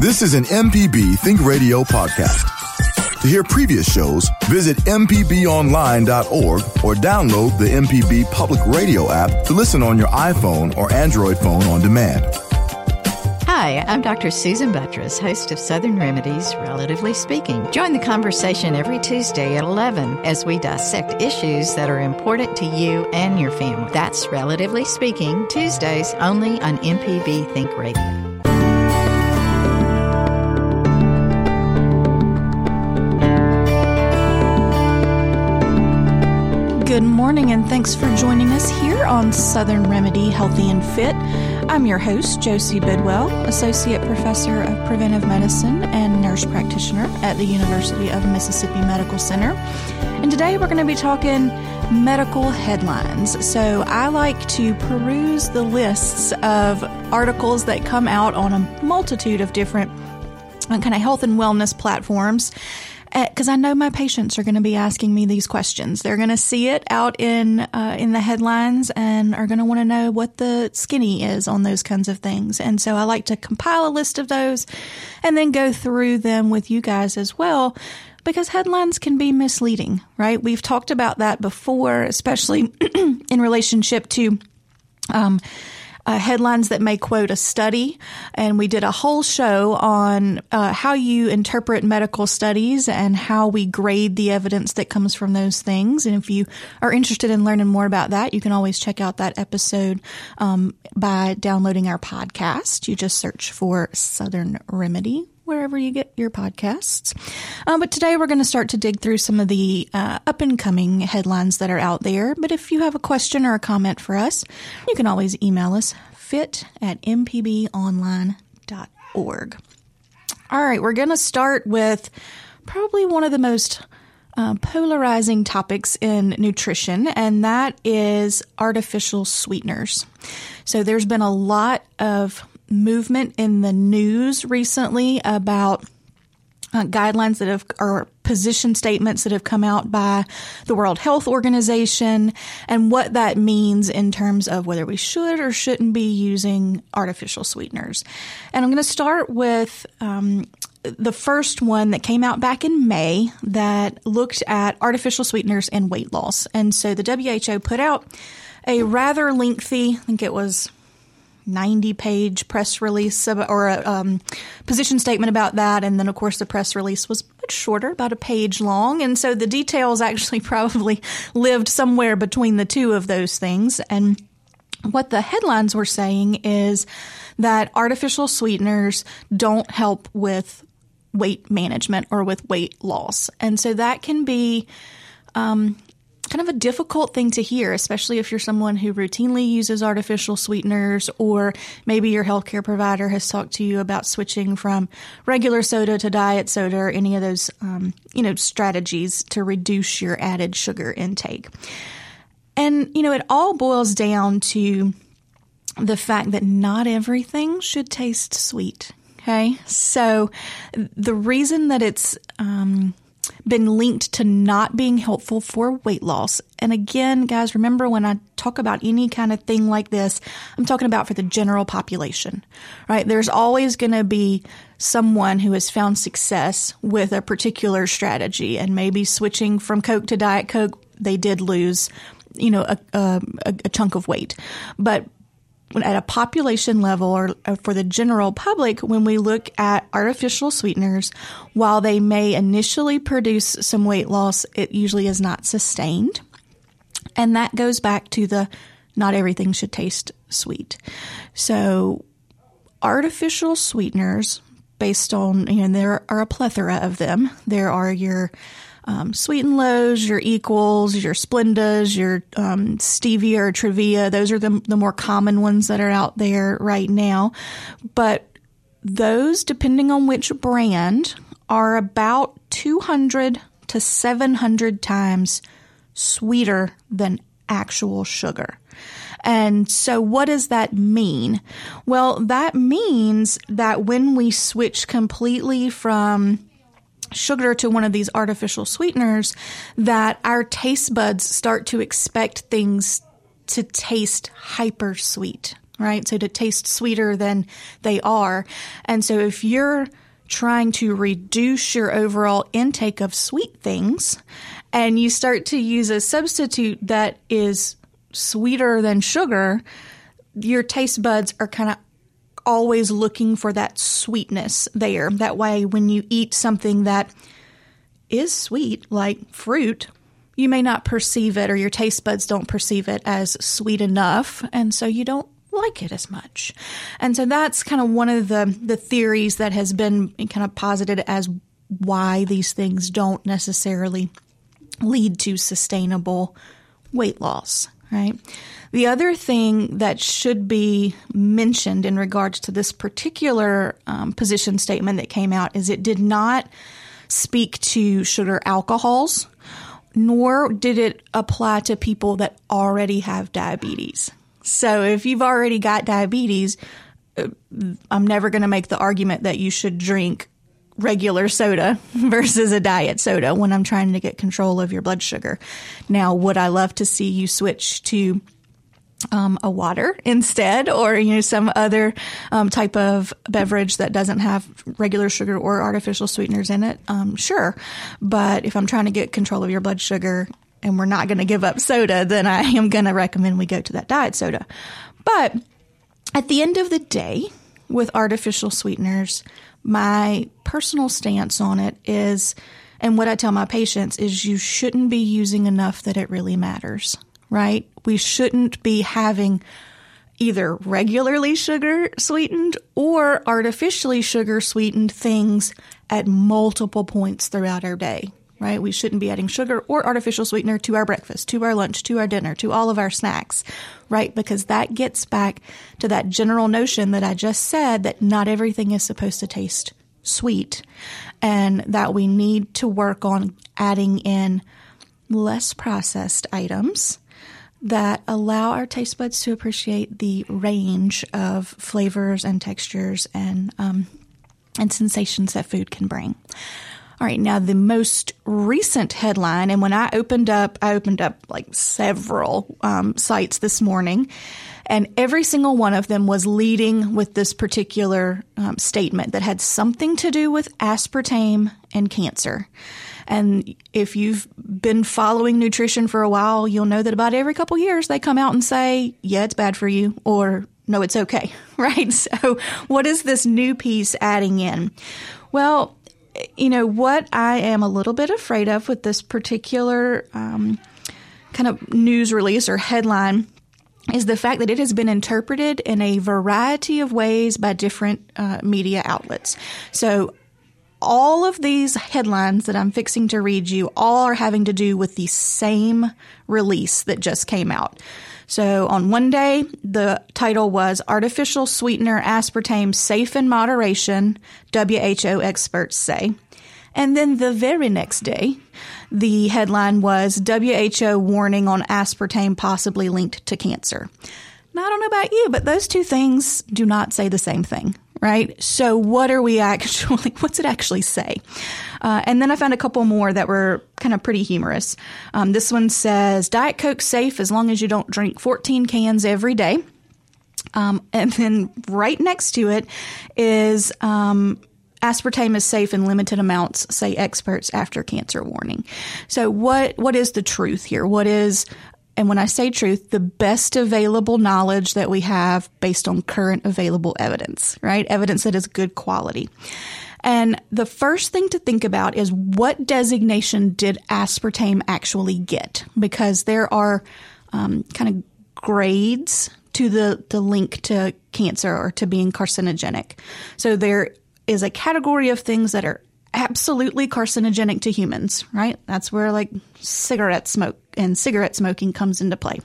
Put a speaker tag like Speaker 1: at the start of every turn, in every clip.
Speaker 1: This is an MPB Think Radio podcast. To hear previous shows, visit MPBOnline.org or download the MPB Public Radio app to listen on your iPhone or Android phone on demand.
Speaker 2: Hi, I'm Dr. Susan Buttross, host of Southern Remedies, Relatively Speaking. Join the conversation every Tuesday at 11 as we dissect issues that are important to you and your family. That's Relatively Speaking, Tuesdays only on MPB Think Radio.
Speaker 3: Good morning, and thanks for joining us here on Southern Remedy Healthy and Fit. I'm your host, Josie Bidwell, Associate Professor of Preventive Medicine and Nurse Practitioner at the University of Mississippi Medical Center. And today we're going to be talking medical headlines. So I like to peruse the lists of articles that come out on a multitude of different uh, kind of health and wellness platforms because uh, I know my patients are going to be asking me these questions. They're going to see it out in uh, in the headlines and are going to want to know what the skinny is on those kinds of things. And so I like to compile a list of those and then go through them with you guys as well. Because headlines can be misleading, right? We've talked about that before, especially in relationship to um, uh, headlines that may quote a study. And we did a whole show on uh, how you interpret medical studies and how we grade the evidence that comes from those things. And if you are interested in learning more about that, you can always check out that episode um, by downloading our podcast. You just search for Southern Remedy wherever you get your podcasts. Uh, but today we're going to start to dig through some of the uh, up and coming headlines that are out there. But if you have a question or a comment for us, you can always email us fit at mpbonline.org. All right, we're going to start with probably one of the most uh, polarizing topics in nutrition, and that is artificial sweeteners. So, there's been a lot of movement in the news recently about uh, guidelines that have or position statements that have come out by the World Health Organization and what that means in terms of whether we should or shouldn't be using artificial sweeteners. And I'm going to start with um, the first one that came out back in May that looked at artificial sweeteners and weight loss. And so the WHO put out a rather lengthy, I think it was 90 page press release or a um, position statement about that. And then, of course, the press release was much shorter, about a page long. And so the details actually probably lived somewhere between the two of those things. And what the headlines were saying is that artificial sweeteners don't help with weight management or with weight loss. And so that can be um, kind of a difficult thing to hear, especially if you're someone who routinely uses artificial sweeteners, or maybe your healthcare provider has talked to you about switching from regular soda to diet soda, or any of those, um, you know, strategies to reduce your added sugar intake. And, you know, it all boils down to the fact that not everything should taste sweet. Okay. So the reason that it's, um, been linked to not being helpful for weight loss. And again, guys, remember when I talk about any kind of thing like this, I'm talking about for the general population, right? There's always going to be someone who has found success with a particular strategy and maybe switching from Coke to Diet Coke, they did lose, you know, a, a, a chunk of weight. But at a population level or, uh, for the general public, when we look at artificial sweeteners, while they may initially produce some weight loss, it usually is not sustained. And that goes back to the not everything should taste sweet. So, artificial sweeteners, based on, you know, there are a plethora of them. There are your um, sweet and lows, your equals, your splendas, your um, stevia or Truvia. Those are the, the more common ones that are out there right now. But those, depending on which brand, are about 200 to 700 times sweeter than actual sugar. And so, what does that mean? Well, that means that when we switch completely from sugar to one of these artificial sweeteners, that our taste buds start to expect things to taste hyper sweet, right? So to taste sweeter than they are. And so if you're trying to reduce your overall intake of sweet things and you start to use a substitute that is sweeter than sugar, your taste buds are kind of always looking for that sweetness there. That way, when you eat something that is sweet, like fruit, you may not perceive it or your taste buds don't perceive it as sweet enough. And so you don't like it as much. And so that's kind of one of the, the theories that has been kind of posited as why these things don't necessarily lead to sustainable weight loss, right? The other thing that should be mentioned in regards to this particular um, position statement that came out is it did not speak to sugar alcohols, nor did it apply to people that already have diabetes. So if you've already got diabetes, uh, I'm never going to make the argument that you should drink regular soda versus a diet soda when I'm trying to get control of your blood sugar. Now, would I love to see you switch to um, a water instead, or you know some other um, type of beverage that doesn't have regular sugar or artificial sweeteners in it. Um, sure, but if I'm trying to get control of your blood sugar and we're not going to give up soda, then I am going to recommend we go to that diet soda. But at the end of the day, with artificial sweeteners, my personal stance on it is, and what I tell my patients is, you shouldn't be using enough that it really matters right? We shouldn't be having either regularly sugar sweetened or artificially sugar sweetened things at multiple points throughout our day, right? We shouldn't be adding sugar or artificial sweetener to our breakfast, to our lunch, to our dinner, to all of our snacks, right? Because that gets back to that general notion that I just said that not everything is supposed to taste sweet and that we need to work on adding in less processed items that allow our taste buds to appreciate the range of flavors and textures and um, and sensations that food can bring. All right, now the most recent headline, and when I opened up, I opened up like several um, sites this morning, and every single one of them was leading with this particular um, statement that had something to do with aspartame and cancer. And if you've been following nutrition for a while, you'll know that about every couple years they come out and say, yeah, it's bad for you, or no, it's okay, right? So, what is this new piece adding in? Well, you know, what I am a little bit afraid of with this particular um, kind of news release or headline is the fact that it has been interpreted in a variety of ways by different uh, media outlets. So all of these headlines that I'm fixing to read you all are having to do with the same release that just came out. So on one day, the title was Artificial Sweetener Aspartame Safe in Moderation, WHO Experts Say. And then the very next day, the headline was WHO Warning on Aspartame Possibly Linked to Cancer. Now, I don't know about you, but those two things do not say the same thing right? So what are we actually, what's it actually say? Uh, and then I found a couple more that were kind of pretty humorous. Um, this one says Diet Coke safe as long as you don't drink 14 cans every day. Um, and then right next to it is um, aspartame is safe in limited amounts, say experts after cancer warning. So what what is the truth here? What is and when I say truth, the best available knowledge that we have based on current available evidence, right? Evidence that is good quality. And the first thing to think about is what designation did aspartame actually get? Because there are um, kind of grades to the, the link to cancer or to being carcinogenic. So there is a category of things that are absolutely carcinogenic to humans, right? That's where like cigarette smoke and cigarette smoking comes into play.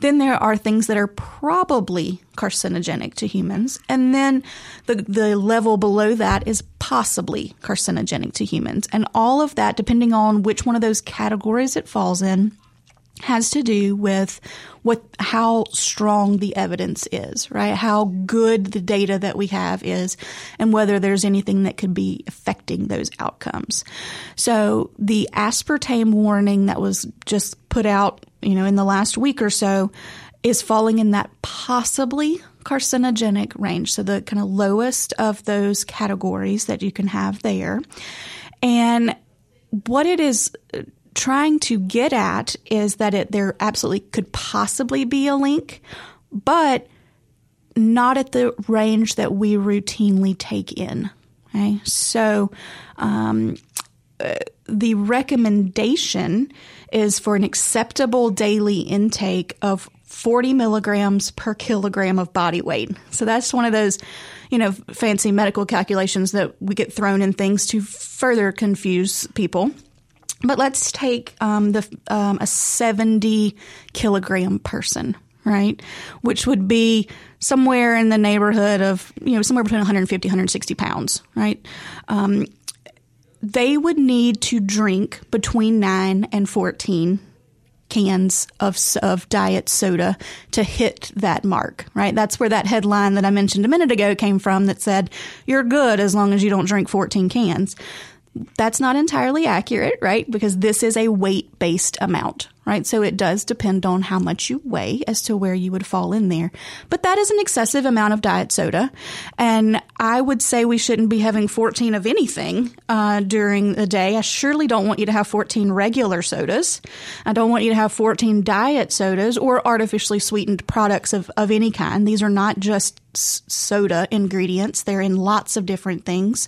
Speaker 3: Then there are things that are probably carcinogenic to humans. And then the, the level below that is possibly carcinogenic to humans. And all of that, depending on which one of those categories it falls in, has to do with what how strong the evidence is, right? How good the data that we have is and whether there's anything that could be affecting those outcomes. So the aspartame warning that was just put out, you know, in the last week or so is falling in that possibly carcinogenic range. So the kind of lowest of those categories that you can have there. And what it is trying to get at is that it, there absolutely could possibly be a link, but not at the range that we routinely take in. Okay, so um, uh, the recommendation is for an acceptable daily intake of 40 milligrams per kilogram of body weight. So that's one of those, you know, fancy medical calculations that we get thrown in things to further confuse people. But let's take um, the um, a 70 kilogram person, right? Which would be somewhere in the neighborhood of, you know, somewhere between 150, 160 pounds, right? Um, they would need to drink between 9 and 14 cans of, of diet soda to hit that mark, right? That's where that headline that I mentioned a minute ago came from that said, you're good as long as you don't drink 14 cans that's not entirely accurate, right? Because this is a weight based amount, right? So it does depend on how much you weigh as to where you would fall in there. But that is an excessive amount of diet soda. And I would say we shouldn't be having 14 of anything uh, during the day. I surely don't want you to have 14 regular sodas. I don't want you to have 14 diet sodas or artificially sweetened products of, of any kind. These are not just soda ingredients, they're in lots of different things.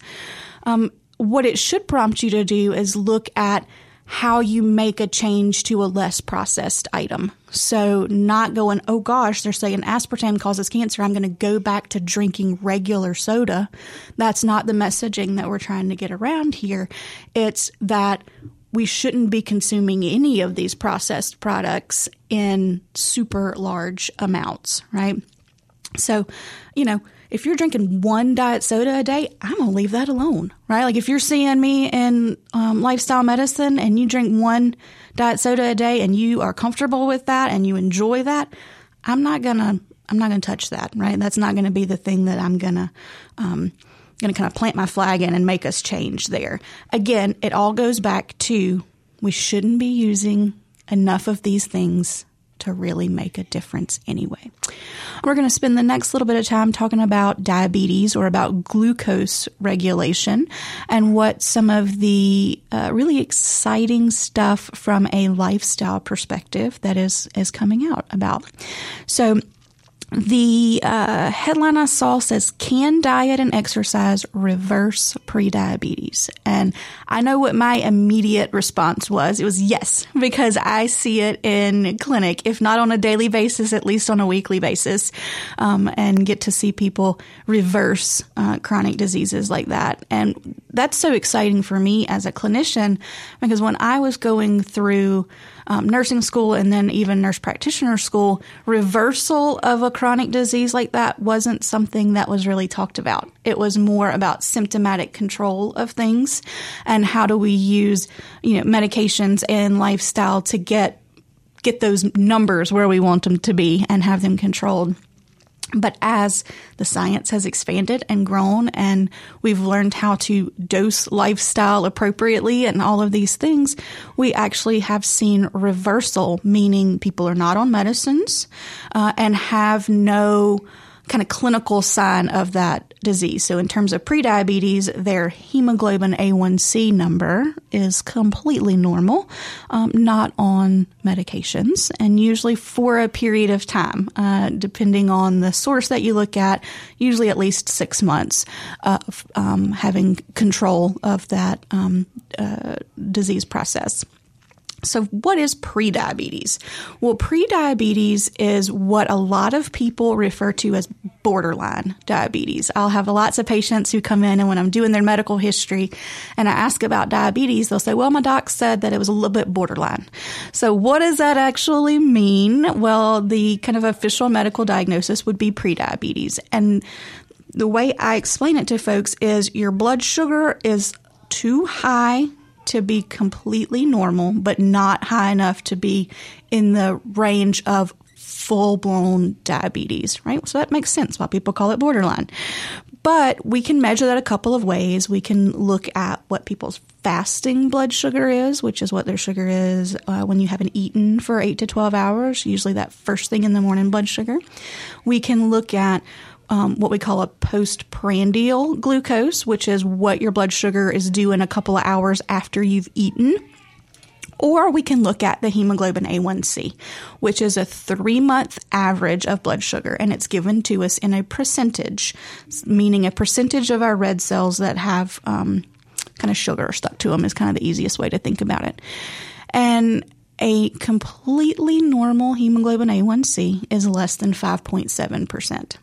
Speaker 3: Um, what it should prompt you to do is look at how you make a change to a less processed item. So, not going, oh gosh, they're saying aspartame causes cancer. I'm going to go back to drinking regular soda. That's not the messaging that we're trying to get around here. It's that we shouldn't be consuming any of these processed products in super large amounts, right? So, you know, if you're drinking one diet soda a day, I'm gonna leave that alone, right? Like if you're seeing me in um, lifestyle medicine and you drink one diet soda a day and you are comfortable with that and you enjoy that, I'm not gonna I'm not gonna touch that, right? That's not gonna be the thing that I'm gonna um, gonna kind of plant my flag in and make us change there. Again, it all goes back to we shouldn't be using enough of these things to really make a difference anyway. We're going to spend the next little bit of time talking about diabetes or about glucose regulation and what some of the uh, really exciting stuff from a lifestyle perspective that is is coming out about. So the uh, headline I saw says, Can diet and exercise reverse prediabetes? And I know what my immediate response was. It was yes, because I see it in clinic, if not on a daily basis, at least on a weekly basis, um, and get to see people reverse uh, chronic diseases like that. And that's so exciting for me as a clinician because when I was going through um, nursing school and then even nurse practitioner school, reversal of a chronic disease like that wasn't something that was really talked about. It was more about symptomatic control of things and how do we use, you know, medications and lifestyle to get get those numbers where we want them to be and have them controlled. But as the science has expanded and grown, and we've learned how to dose lifestyle appropriately and all of these things, we actually have seen reversal, meaning people are not on medicines uh, and have no kind of clinical sign of that disease. So, in terms of prediabetes, their hemoglobin A1C number is completely normal, um, not on medications, and usually for a period of time, uh, depending on the source that you look at, usually at least six months of um, having control of that um, uh, disease process. So, what is prediabetes? Well, prediabetes is what a lot of people refer to as borderline diabetes. I'll have lots of patients who come in, and when I'm doing their medical history and I ask about diabetes, they'll say, Well, my doc said that it was a little bit borderline. So, what does that actually mean? Well, the kind of official medical diagnosis would be prediabetes. And the way I explain it to folks is your blood sugar is too high to be completely normal, but not high enough to be in the range of full blown diabetes, right? So that makes sense why people call it borderline. But we can measure that a couple of ways. We can look at what people's fasting blood sugar is, which is what their sugar is uh, when you haven't eaten for 8 to 12 hours, usually that first thing in the morning blood sugar. We can look at um, what we call a postprandial glucose, which is what your blood sugar is doing a couple of hours after you've eaten. Or we can look at the hemoglobin A1C, which is a three month average of blood sugar, and it's given to us in a percentage, meaning a percentage of our red cells that have um, kind of sugar stuck to them is kind of the easiest way to think about it. And a completely normal hemoglobin A1C is less than 5.7%.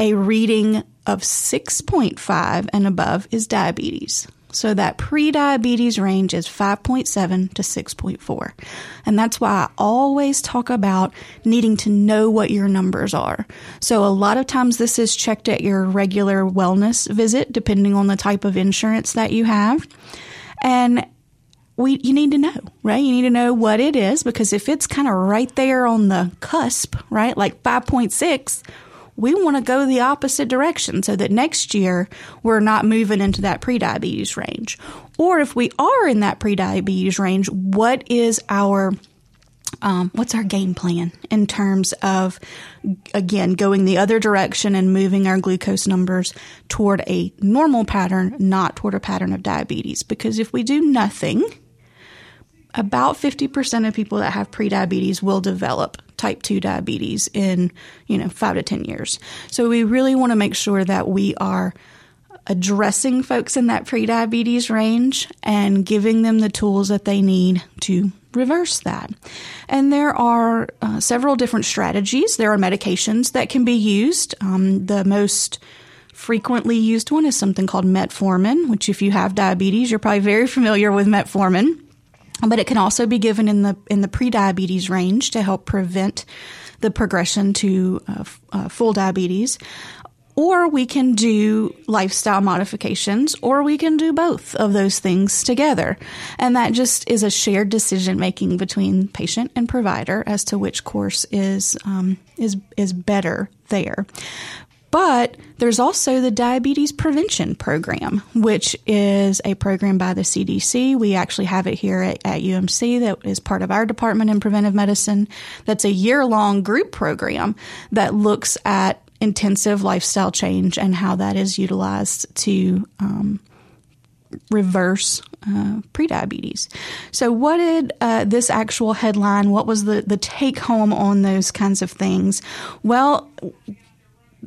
Speaker 3: A reading of 6.5 and above is diabetes. So that pre-diabetes range is 5.7 to 6.4. And that's why I always talk about needing to know what your numbers are. So a lot of times this is checked at your regular wellness visit, depending on the type of insurance that you have. And we, you need to know, right? You need to know what it is because if it's kind of right there on the cusp, right? Like 5.6, we want to go the opposite direction so that next year we're not moving into that prediabetes range. Or if we are in that prediabetes range, what is our um, what's our game plan in terms of again going the other direction and moving our glucose numbers toward a normal pattern not toward a pattern of diabetes because if we do nothing about 50% of people that have prediabetes will develop type 2 diabetes in, you know, 5 to 10 years. So we really want to make sure that we are addressing folks in that prediabetes range and giving them the tools that they need to reverse that. And there are uh, several different strategies. There are medications that can be used. Um, the most frequently used one is something called metformin, which if you have diabetes, you're probably very familiar with metformin but it can also be given in the in the prediabetes range to help prevent the progression to uh, uh, full diabetes. Or we can do lifestyle modifications, or we can do both of those things together. And that just is a shared decision making between patient and provider as to which course is um, is is better there. But there's also the Diabetes Prevention Program, which is a program by the CDC. We actually have it here at, at UMC that is part of our department in preventive medicine. That's a year long group program that looks at intensive lifestyle change and how that is utilized to um, reverse uh, prediabetes. So, what did uh, this actual headline? What was the the take home on those kinds of things? Well,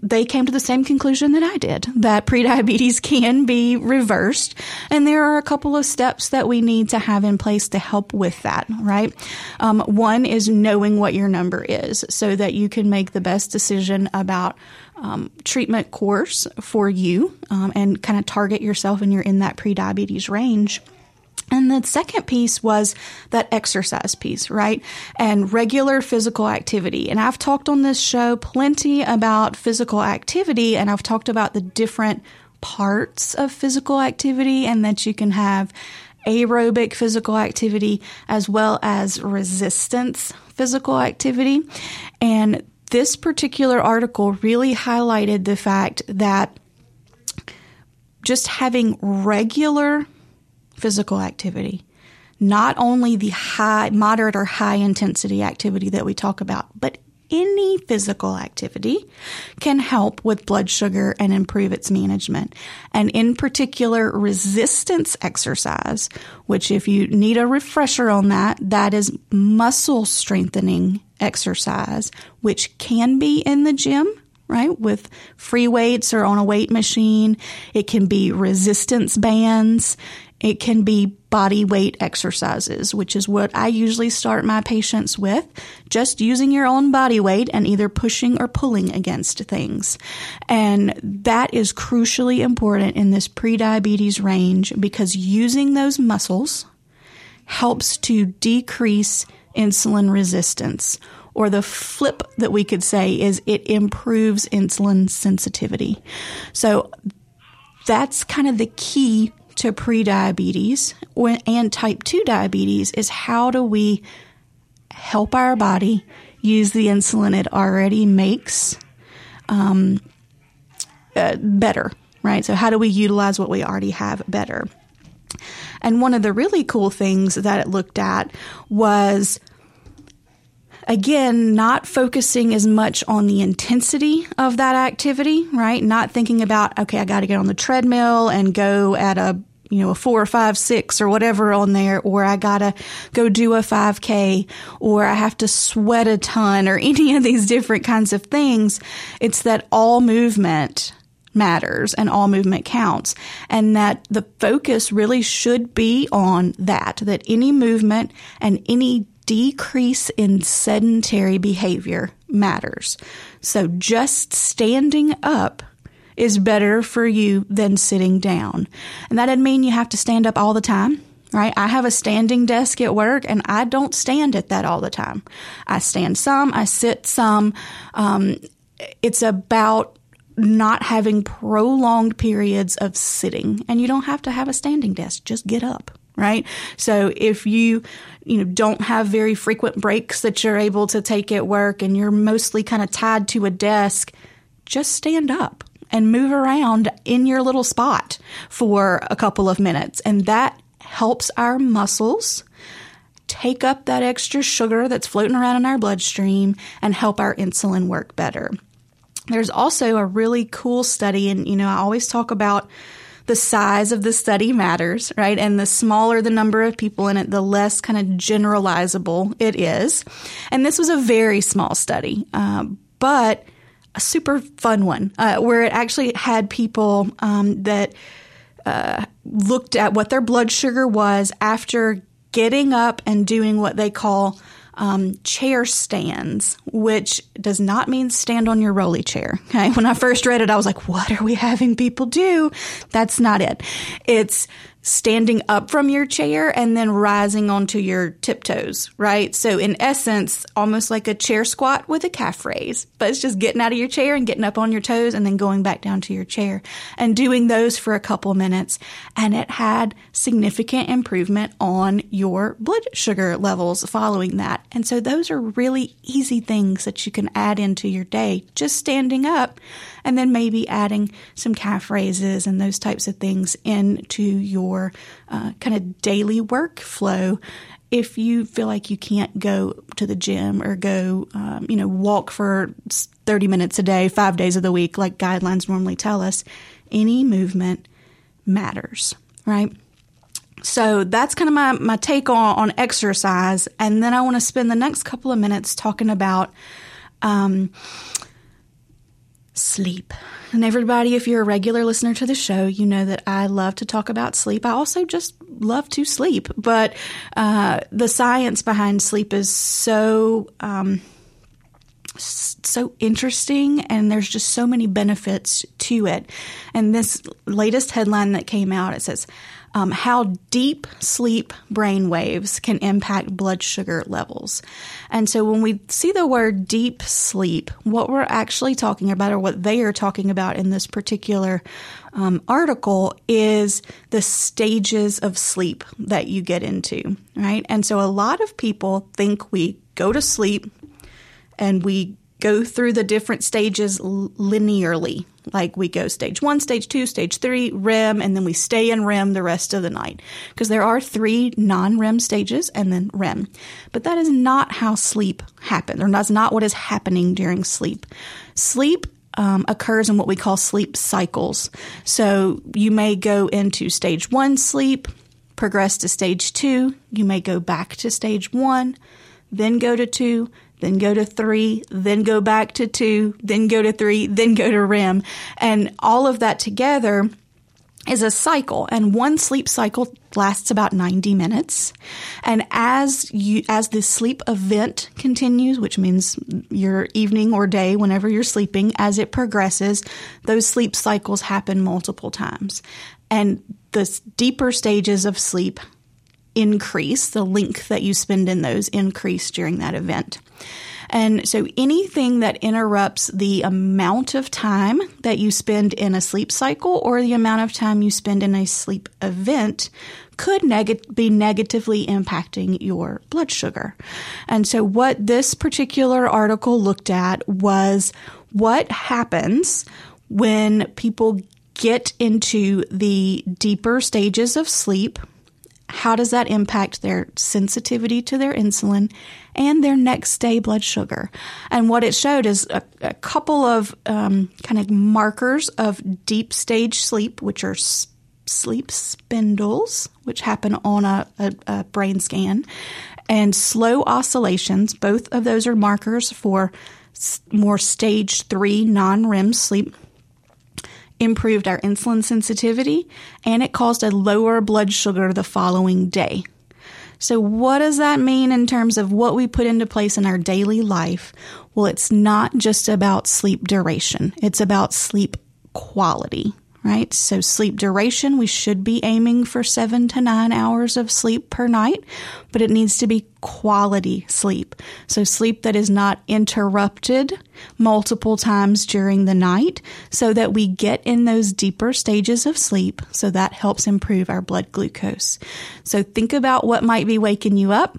Speaker 3: they came to the same conclusion that I did that prediabetes can be reversed. And there are a couple of steps that we need to have in place to help with that, right? Um, one is knowing what your number is so that you can make the best decision about um, treatment course for you um, and kind of target yourself when you're in that prediabetes range. And the second piece was that exercise piece, right? And regular physical activity. And I've talked on this show plenty about physical activity and I've talked about the different parts of physical activity and that you can have aerobic physical activity as well as resistance physical activity. And this particular article really highlighted the fact that just having regular physical activity. Not only the high, moderate or high intensity activity that we talk about, but any physical activity can help with blood sugar and improve its management. And in particular, resistance exercise, which if you need a refresher on that, that is muscle strengthening exercise, which can be in the gym right? With free weights or on a weight machine. It can be resistance bands It can be body weight exercises, which is what I usually start my patients with, just using your own body weight and either pushing or pulling against things. And that is crucially important in this prediabetes range because using those muscles helps to decrease insulin resistance. Or the flip that we could say is it improves insulin sensitivity. So that's kind of the key to prediabetes and type 2 diabetes is how do we help our body use the insulin it already makes um, uh, better, right? So, how do we utilize what we already have better? And one of the really cool things that it looked at was again, not focusing as much on the intensity of that activity, right? Not thinking about, okay, I got to get on the treadmill and go at a you know, a four or five, six or whatever on there, or I gotta go do a 5K, or I have to sweat a ton, or any of these different kinds of things. It's that all movement matters and all movement counts. And that the focus really should be on that, that any movement and any decrease in sedentary behavior matters. So just standing up is better for you than sitting down. And that doesn't mean you have to stand up all the time, right? I have a standing desk at work and I don't stand at that all the time. I stand some, I sit some. Um, it's about not having prolonged periods of sitting. And you don't have to have a standing desk, just get up right? So if you, you know, don't have very frequent breaks that you're able to take at work and you're mostly kind of tied to a desk, just stand up and move around in your little spot for a couple of minutes. And that helps our muscles take up that extra sugar that's floating around in our bloodstream and help our insulin work better. There's also a really cool study, and you know, I always talk about the size of the study matters, right? And the smaller the number of people in it, the less kind of generalizable it is. And this was a very small study, uh, but a super fun one uh, where it actually had people um, that uh, looked at what their blood sugar was after getting up and doing what they call um, chair stands, which does not mean stand on your rolly chair. Okay. When I first read it, I was like, what are we having people do? That's not it. It's standing up from your chair and then rising onto your tiptoes, right? So in essence, almost like a chair squat with a calf raise, but it's just getting out of your chair and getting up on your toes and then going back down to your chair and doing those for a couple minutes. And it had significant improvement on your blood sugar levels following that. And so those are really easy things that you can add into your day, just standing up and then maybe adding some calf raises and those types of things into your uh, kind of daily workflow if you feel like you can't go to the gym or go, um, you know, walk for 30 minutes a day, five days of the week, like guidelines normally tell us, any movement matters, right? So that's kind of my, my take on, on exercise. And then I want to spend the next couple of minutes talking about um, sleep. And everybody, if you're a regular listener to the show, you know that I love to talk about sleep. I also just love to sleep, but uh, the science behind sleep is so. Um, so interesting and there's just so many benefits to it. And this latest headline that came out, it says, um, how deep sleep brain waves can impact blood sugar levels. And so when we see the word deep sleep, what we're actually talking about, or what they are talking about in this particular um, article, is the stages of sleep that you get into, right? And so a lot of people think we go to sleep and we go through the different stages linearly, like we go stage one, stage two, stage three, REM, and then we stay in REM the rest of the night. Because there are three non REM stages and then REM. But that is not how sleep happens, or that's not what is happening during sleep. Sleep um, occurs in what we call sleep cycles. So you may go into stage one sleep, progress to stage two, you may go back to stage one, then go to two, then go to three, then go back to two, then go to three, then go to REM. And all of that together is a cycle. And one sleep cycle lasts about 90 minutes. And as you as the sleep event continues which means your evening or day whenever you're sleeping as it progresses those sleep cycles happen multiple times. And the deeper stages of sleep increase the length that you spend in those increase during that event and so anything that interrupts the amount of time that you spend in a sleep cycle or the amount of time you spend in a sleep event could neg- be negatively impacting your blood sugar. And so what this particular article looked at was what happens when people get into the deeper stages of sleep how does that impact their sensitivity to their insulin and their next day blood sugar? And what it showed is a, a couple of um, kind of markers of deep stage sleep, which are s- sleep spindles, which happen on a, a, a brain scan, and slow oscillations. Both of those are markers for more stage three non REM sleep improved our insulin sensitivity, and it caused a lower blood sugar the following day. So, what does that mean in terms of what we put into place in our daily life? Well, it's not just about sleep duration, it's about sleep quality right? So sleep duration, we should be aiming for seven to nine hours of sleep per night, but it needs to be quality sleep. So sleep that is not interrupted multiple times during the night so that we get in those deeper stages of sleep. So that helps improve our blood glucose. So think about what might be waking you up.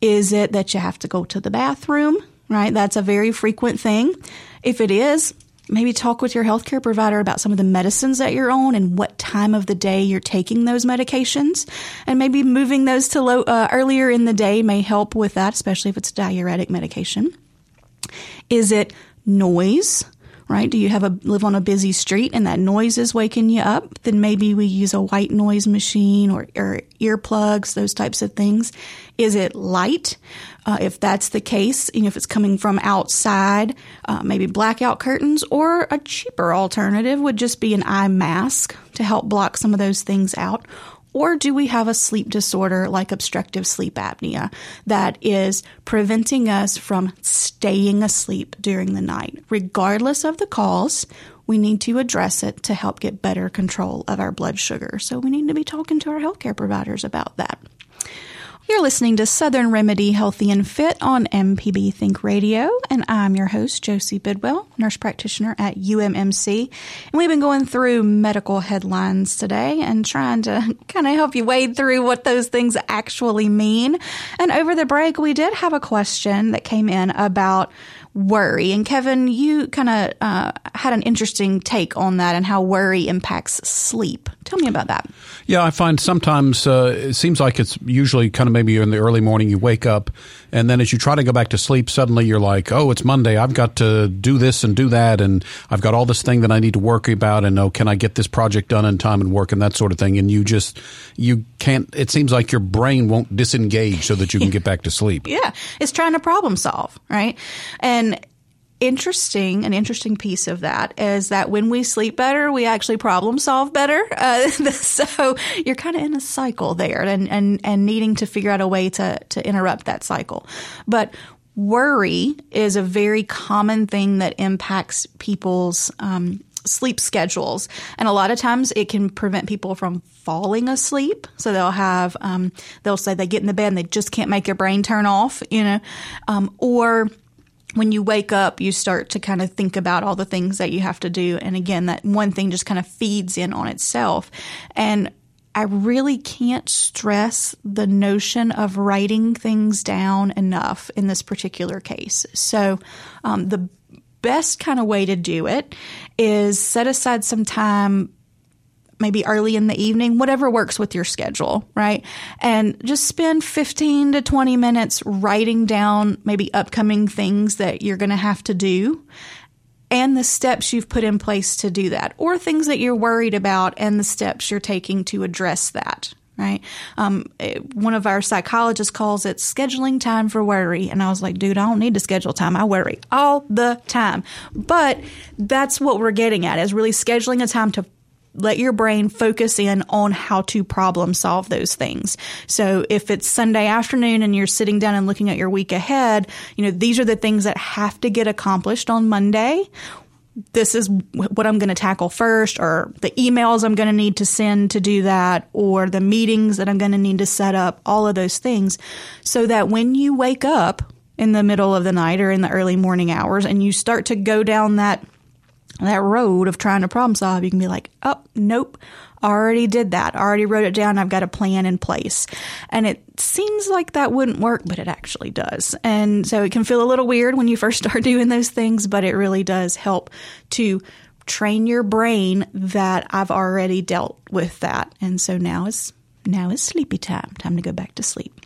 Speaker 3: Is it that you have to go to the bathroom? Right? That's a very frequent thing. If it is, maybe talk with your healthcare provider about some of the medicines that you're on and what time of the day you're taking those medications. And maybe moving those to low, uh, earlier in the day may help with that, especially if it's a diuretic medication. Is it noise? Right? Do you have a live on a busy street and that noise is waking you up? Then maybe we use a white noise machine or, or earplugs, those types of things. Is it light? Uh, if that's the case, you know, if it's coming from outside, uh, maybe blackout curtains or a cheaper alternative would just be an eye mask to help block some of those things out. Or do we have a sleep disorder like obstructive sleep apnea that is preventing us from staying asleep during the night? Regardless of the cause, we need to address it to help get better control of our blood sugar. So we need to be talking to our healthcare providers about that. You're listening to Southern Remedy Healthy and Fit on MPB Think Radio, and I'm your host, Josie Bidwell, nurse practitioner at UMMC. And we've been going through medical headlines today and trying to kind of help you wade through what those things actually mean. And over the break, we did have a question that came in about worry. And Kevin, you kind of uh, had an interesting take on that and how worry impacts sleep. Tell me about that.
Speaker 4: Yeah, I find sometimes uh, it seems like it's usually kind of maybe in the early morning you wake up, and then as you try to go back to sleep, suddenly you're like, oh, it's Monday. I've got to do this and do that, and I've got all this thing that I need to work about, and oh, can I get this project done in time and work and that sort of thing, and you just you can't. It seems like your brain won't disengage so that you can get back to sleep.
Speaker 3: Yeah, it's trying to problem solve, right? And interesting, an interesting piece of that is that when we sleep better, we actually problem solve better. Uh, so you're kind of in a cycle there and, and, and needing to figure out a way to, to interrupt that cycle. But worry is a very common thing that impacts people's, um, sleep schedules. And a lot of times it can prevent people from falling asleep. So they'll have, um, they'll say they get in the bed and they just can't make their brain turn off, you know, um, or when you wake up, you start to kind of think about all the things that you have to do. And again, that one thing just kind of feeds in on itself. And I really can't stress the notion of writing things down enough in this particular case. So, um, the best kind of way to do it is set aside some time maybe early in the evening, whatever works with your schedule, right? And just spend 15 to 20 minutes writing down maybe upcoming things that you're going to have to do and the steps you've put in place to do that, or things that you're worried about and the steps you're taking to address that. Right. Um, it, one of our psychologists calls it scheduling time for worry. And I was like, dude, I don't need to schedule time. I worry all the time. But that's what we're getting at is really scheduling a time to let your brain focus in on how to problem solve those things. So if it's Sunday afternoon and you're sitting down and looking at your week ahead, you know, these are the things that have to get accomplished on Monday this is what I'm going to tackle first, or the emails I'm going to need to send to do that, or the meetings that I'm going to need to set up, all of those things, so that when you wake up in the middle of the night or in the early morning hours and you start to go down that that road of trying to problem solve, you can be like, oh, nope, already did that, already wrote it down, I've got a plan in place. And it seems like that wouldn't work, but it actually does. And so it can feel a little weird when you first start doing those things, but it really does help to train your brain that I've already dealt with that. And so now is now is sleepy time. Time to go back to sleep.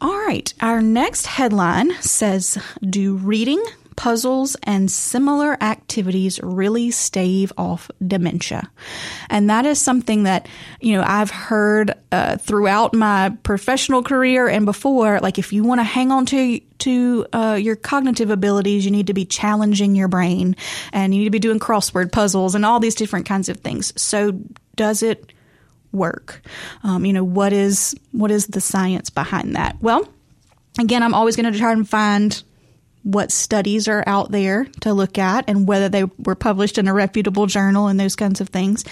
Speaker 3: All right, our next headline says Do reading, puzzles, and similar activities really stave off dementia. And that is something that, you know, I've heard uh, throughout my professional career and before. Like, if you want to hang on to to uh, your cognitive abilities, you need to be challenging your brain and you need to be doing crossword puzzles and all these different kinds of things. So, does it work? Um, you know, what is what is the science behind that? Well, again, I'm always going to try and find what studies are out there to look at and whether they were published in a reputable journal and those kinds of things.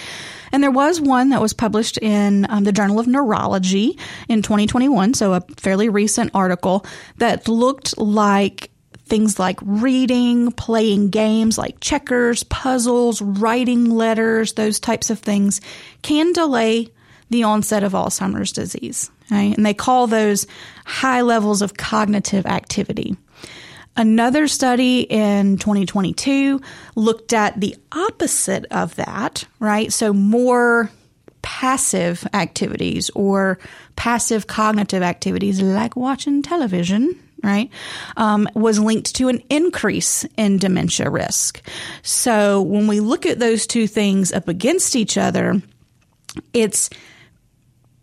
Speaker 3: And there was one that was published in um, the Journal of Neurology in 2021, so a fairly recent article that looked like things like reading, playing games like checkers, puzzles, writing letters, those types of things can delay the onset of Alzheimer's disease. Right? And they call those high levels of cognitive activity. Another study in 2022 looked at the opposite of that, right? So more passive activities or passive cognitive activities like watching television, right, um, was linked to an increase in dementia risk. So when we look at those two things up against each other, it's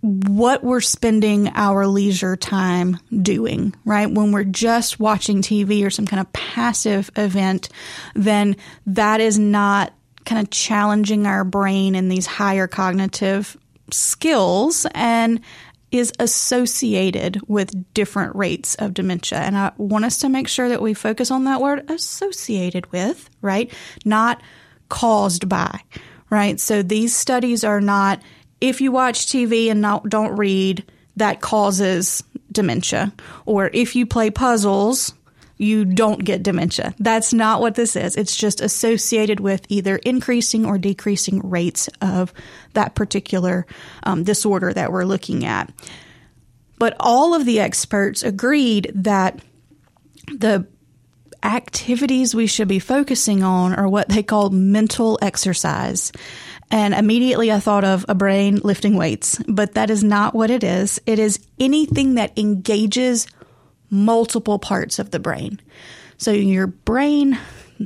Speaker 3: what we're spending our leisure time doing, right? When we're just watching TV or some kind of passive event, then that is not kind of challenging our brain in these higher cognitive skills and is associated with different rates of dementia. And I want us to make sure that we focus on that word associated with, right? Not caused by, right? So these studies are not if you watch TV and not, don't read, that causes dementia. Or if you play puzzles, you don't get dementia. That's not what this is. It's just associated with either increasing or decreasing rates of that particular um, disorder that we're looking at. But all of the experts agreed that the activities we should be focusing on are what they call mental exercise. And immediately I thought of a brain lifting weights, but that is not what it is. It is anything that engages multiple parts of the brain. So your brain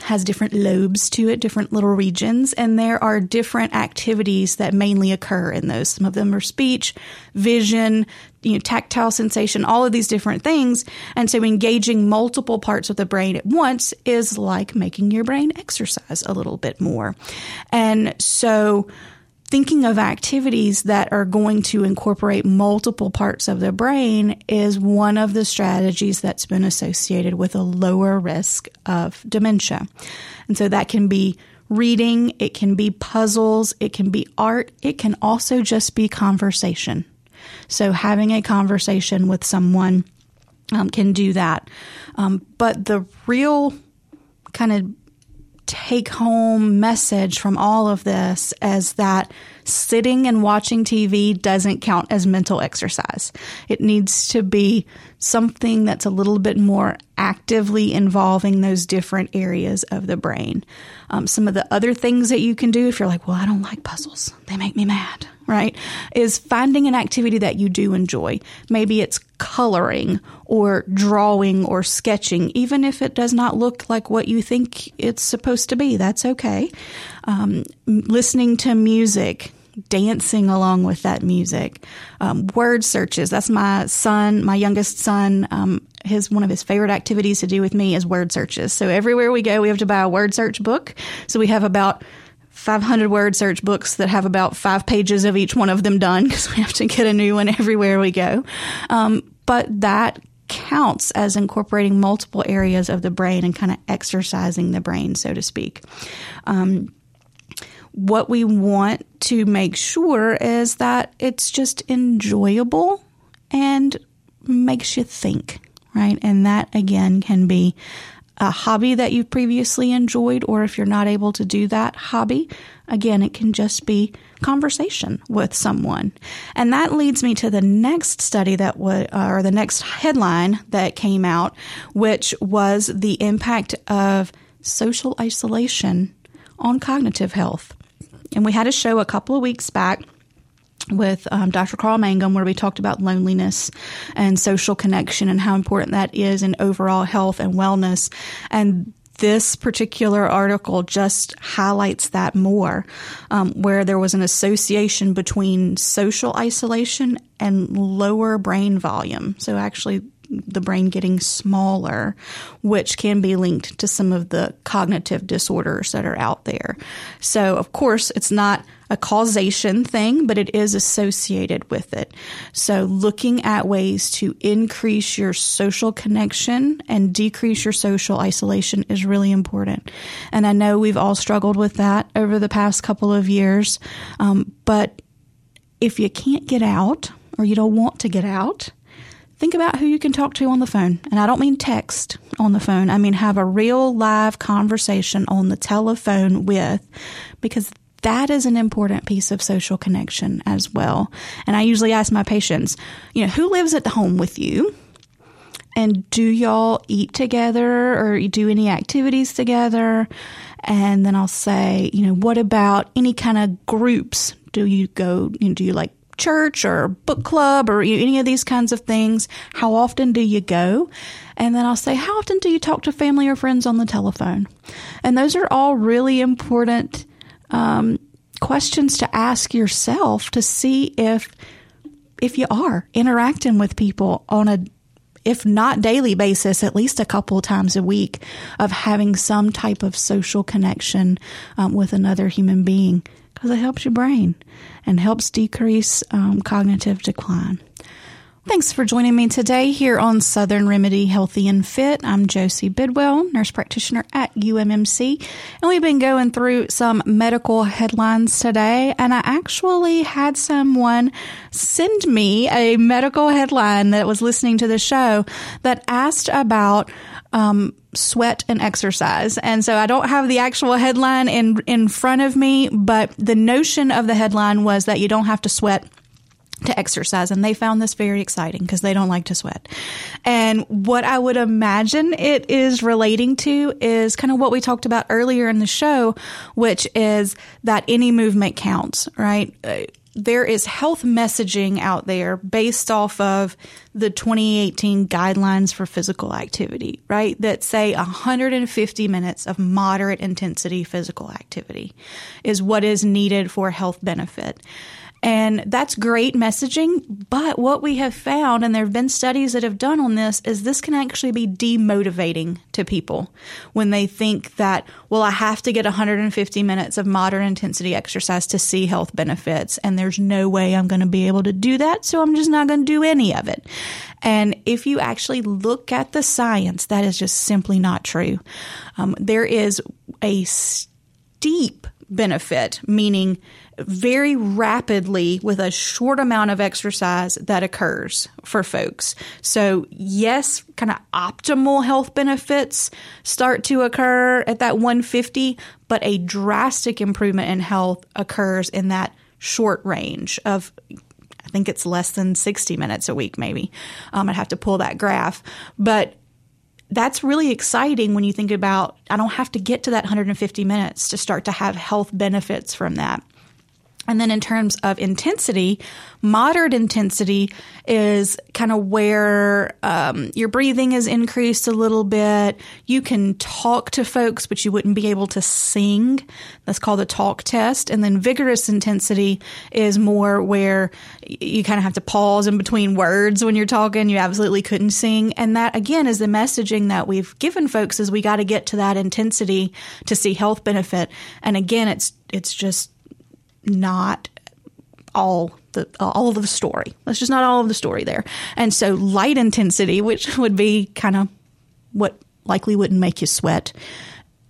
Speaker 3: has different lobes to it, different little regions, and there are different activities that mainly occur in those. Some of them are speech, vision, you know, tactile sensation, all of these different things. And so engaging multiple parts of the brain at once is like making your brain exercise a little bit more. And so thinking of activities that are going to incorporate multiple parts of the brain is one of the strategies that's been associated with a lower risk of dementia. And so that can be reading, it can be puzzles, it can be art, it can also just be conversation. So having a conversation with someone um, can do that. Um, but the real kind of take home message from all of this is that sitting and watching TV doesn't count as mental exercise. It needs to be something that's a little bit more actively involving those different areas of the brain. Um, some of the other things that you can do if you're like, well, I don't like puzzles, they make me mad, right? Is finding an activity that you do enjoy. Maybe it's coloring or drawing or sketching, even if it does not look like what you think it's supposed to be. That's okay. Um, listening to music, dancing along with that music. Um, word searches. That's my son, my youngest son. Um, his one of his favorite activities to do with me is word searches. So everywhere we go, we have to buy a word search book. So we have about 500 word search books that have about five pages of each one of them done because we have to get a new one everywhere we go. Um, but that counts as incorporating multiple areas of the brain and kind of exercising the brain, so to speak. Um, what we want to make sure is that it's just enjoyable and makes you think, right? And that again can be a hobby that you've previously enjoyed, or if you're not able to do that hobby, again, it can just be conversation with someone. And that leads me to the next study that was, uh, or the next headline that came out, which was the impact of social isolation on cognitive health. And we had a show a couple of weeks back with um, Dr. Carl Mangum, where we talked about loneliness and social connection and how important that is in overall health and wellness. And this particular article just highlights that more, um, where there was an association between social isolation and lower brain volume. So, actually, the brain getting smaller, which can be linked to some of the cognitive disorders that are out there. So, of course, it's not a causation thing, but it is associated with it. So, looking at ways to increase your social connection and decrease your social isolation is really important. And I know we've all struggled with that over the past couple of years. Um, but if you can't get out or you don't want to get out, think about who you can talk to on the phone. And I don't mean text on the phone, I mean have a real live conversation on the telephone with, because that is an important piece of social connection as well. And I usually ask my patients, you know, who lives at the home with you? And do y'all eat together or do any activities together? And then I'll say, you know, what about any kind of groups? Do you go, you know, do you like church or book club or any of these kinds of things? How often do you go? And then I'll say, how often do you talk to family or friends on the telephone? And those are all really important um, questions to ask yourself to see if if you are interacting with people on a if not daily basis, at least a couple times a week of having some type of social connection um, with another human being because it helps your brain and helps decrease um, cognitive decline. Thanks for joining me today here on Southern Remedy Healthy and Fit. I'm Josie Bidwell, nurse practitioner at UMMC, and we've been going through some medical headlines today. And I actually had someone send me a medical headline that was listening to the show that asked about um, sweat and exercise. And so I don't have the actual headline in in front of me, but the notion of the headline was that you don't have to sweat to exercise and they found this very exciting because they don't like to sweat. And what I would imagine it is relating to is kind of what we talked about earlier in the show, which is that any movement counts, right? There is health messaging out there based off of the 2018 guidelines for physical activity, right? That say 150 minutes of moderate intensity physical activity is what is needed for health benefit. And that's great messaging. But what we have found, and there have been studies that have done on this, is this can actually be demotivating to people when they think that, well, I have to get 150 minutes of moderate intensity exercise to see health benefits. And there's no way I'm going to be able to do that. So I'm just not going to do any of it. And if you actually look at the science, that is just simply not true. Um, there is a steep benefit, meaning very rapidly with a short amount of exercise that occurs for folks. So, yes, kind of optimal health benefits start to occur at that 150, but a drastic improvement in health occurs in that short range of I think it's less than 60 minutes a week, maybe. Um, I'd have to pull that graph. But that's really exciting when you think about I don't have to get to that 150 minutes to start to have health benefits from that. And then in terms of intensity, moderate intensity is kind of where um, your breathing is increased a little bit. You can talk to folks, but you wouldn't be able to sing. That's called a talk test. And then vigorous intensity is more where you kind of have to pause in between words when you're talking. You absolutely couldn't sing. And that again is the messaging that we've given folks is we got to get to that intensity to see health benefit. And again, it's it's just not all the all of the story. That's just not all of the story there. And so light intensity, which would be kind of what likely wouldn't make you sweat,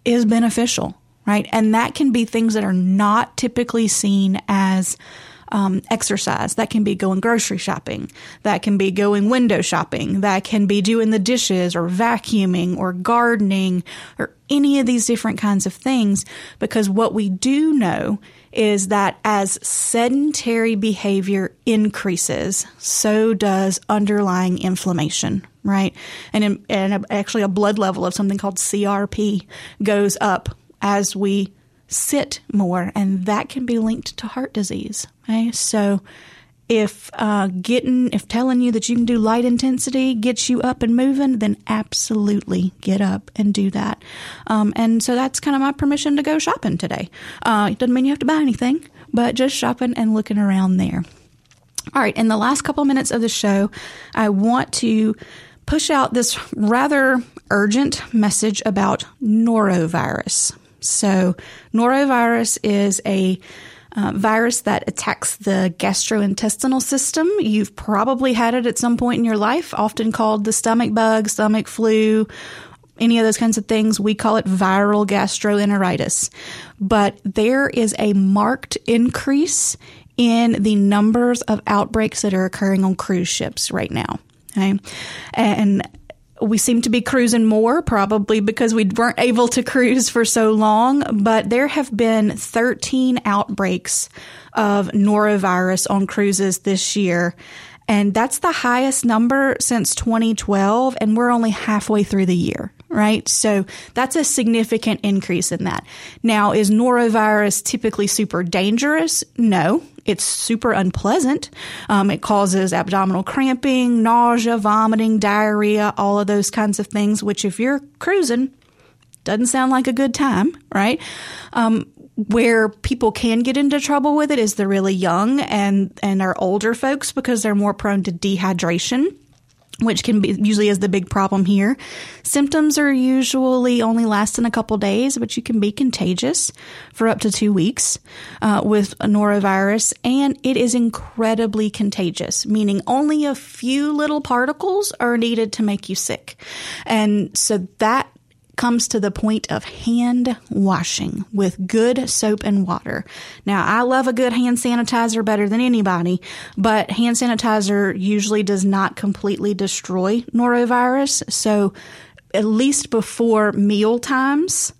Speaker 3: is beneficial, right? And that can be things that are not typically seen as um, exercise. That can be going grocery shopping. That can be going window shopping. That can be doing the dishes or vacuuming or gardening or any of these different kinds of things. Because what we do know is that as sedentary behavior increases, so does underlying inflammation, right? And, in, and actually, a blood level of something called CRP goes up as we sit more, and that can be linked to heart disease. Okay, so if uh, getting if telling you that you can do light intensity gets you up and moving, then absolutely get up and do that. Um, and so that's kind of my permission to go shopping today. Uh, it doesn't mean you have to buy anything, but just shopping and looking around there. All right, in the last couple minutes of the show, I want to push out this rather urgent message about norovirus. So, norovirus is a uh, virus that attacks the gastrointestinal system. You've probably had it at some point in your life, often called the stomach bug, stomach flu, any of those kinds of things. We call it viral gastroenteritis. But there is a marked increase in the numbers of outbreaks that are occurring on cruise ships right now. Okay. And we seem to be cruising more, probably because we weren't able to cruise for so long. But there have been 13 outbreaks of norovirus on cruises this year. And that's the highest number since 2012. And we're only halfway through the year, right? So that's a significant increase in that. Now, is norovirus typically super dangerous? No, it's super unpleasant. Um, it causes abdominal cramping, nausea, vomiting, diarrhea, all of those kinds of things, which if you're cruising, doesn't sound like a good time, right? Um, where people can get into trouble with it is the really young and, and our older folks because they're more prone to dehydration which can be usually is the big problem here. Symptoms are usually only lasting a couple days, but you can be contagious for up to two weeks uh, with norovirus, and it is incredibly contagious, meaning only a few little particles are needed to make you sick. And so that comes to the point of hand washing with good soap and water. Now, I love a good hand sanitizer better than anybody, but hand sanitizer usually does not completely destroy norovirus. So, at least before meal times,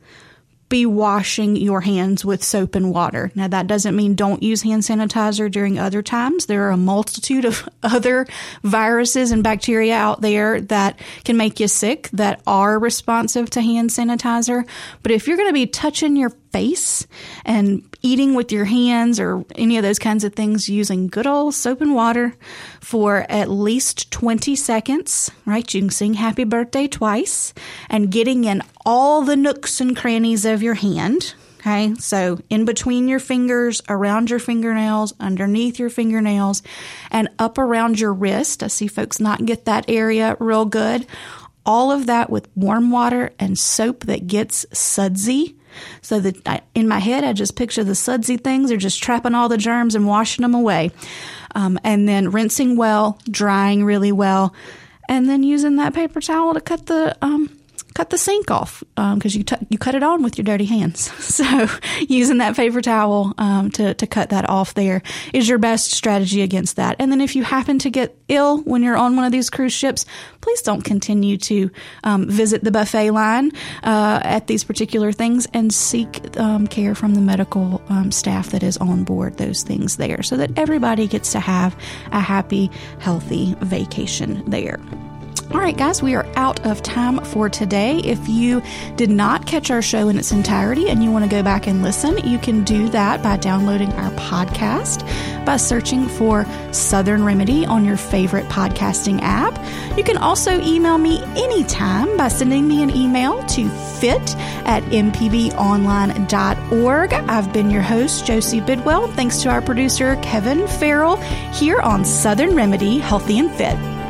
Speaker 3: be washing your hands with soap and water. Now, that doesn't mean don't use hand sanitizer during other times. There are a multitude of other viruses and bacteria out there that can make you sick that are responsive to hand sanitizer. But if you're going to be touching your face and eating with your hands or any of those kinds of things using good old soap and water for at least 20 seconds, right? You can sing happy birthday twice and getting in all the nooks and crannies of your hand. Okay. So in between your fingers, around your fingernails, underneath your fingernails, and up around your wrist. I see folks not get that area real good. All of that with warm water and soap that gets sudsy so that I, in my head, I just picture the sudsy things are just trapping all the germs and washing them away. Um, and then rinsing well, drying really well, and then using that paper towel to cut the um, cut the sink off because um, you t- you cut it on with your dirty hands. So using that paper towel um, to to cut that off there is your best strategy against that. And then if you happen to get ill when you're on one of these cruise ships, please don't continue to um, visit the buffet line uh, at these particular things and seek um, care from the medical um, staff that is on board those things there, so that everybody gets to have a happy, healthy vacation there. All right, guys, we are out of time for today. If you did not catch our show in its entirety and you want to go back and listen, you can do that by downloading our podcast by searching for Southern Remedy on your favorite podcasting app. You can also email me anytime by sending me an email to fit at mpbonline.org. I've been your host, Josie Bidwell. Thanks to our producer, Kevin Farrell, here on Southern Remedy Healthy and Fit.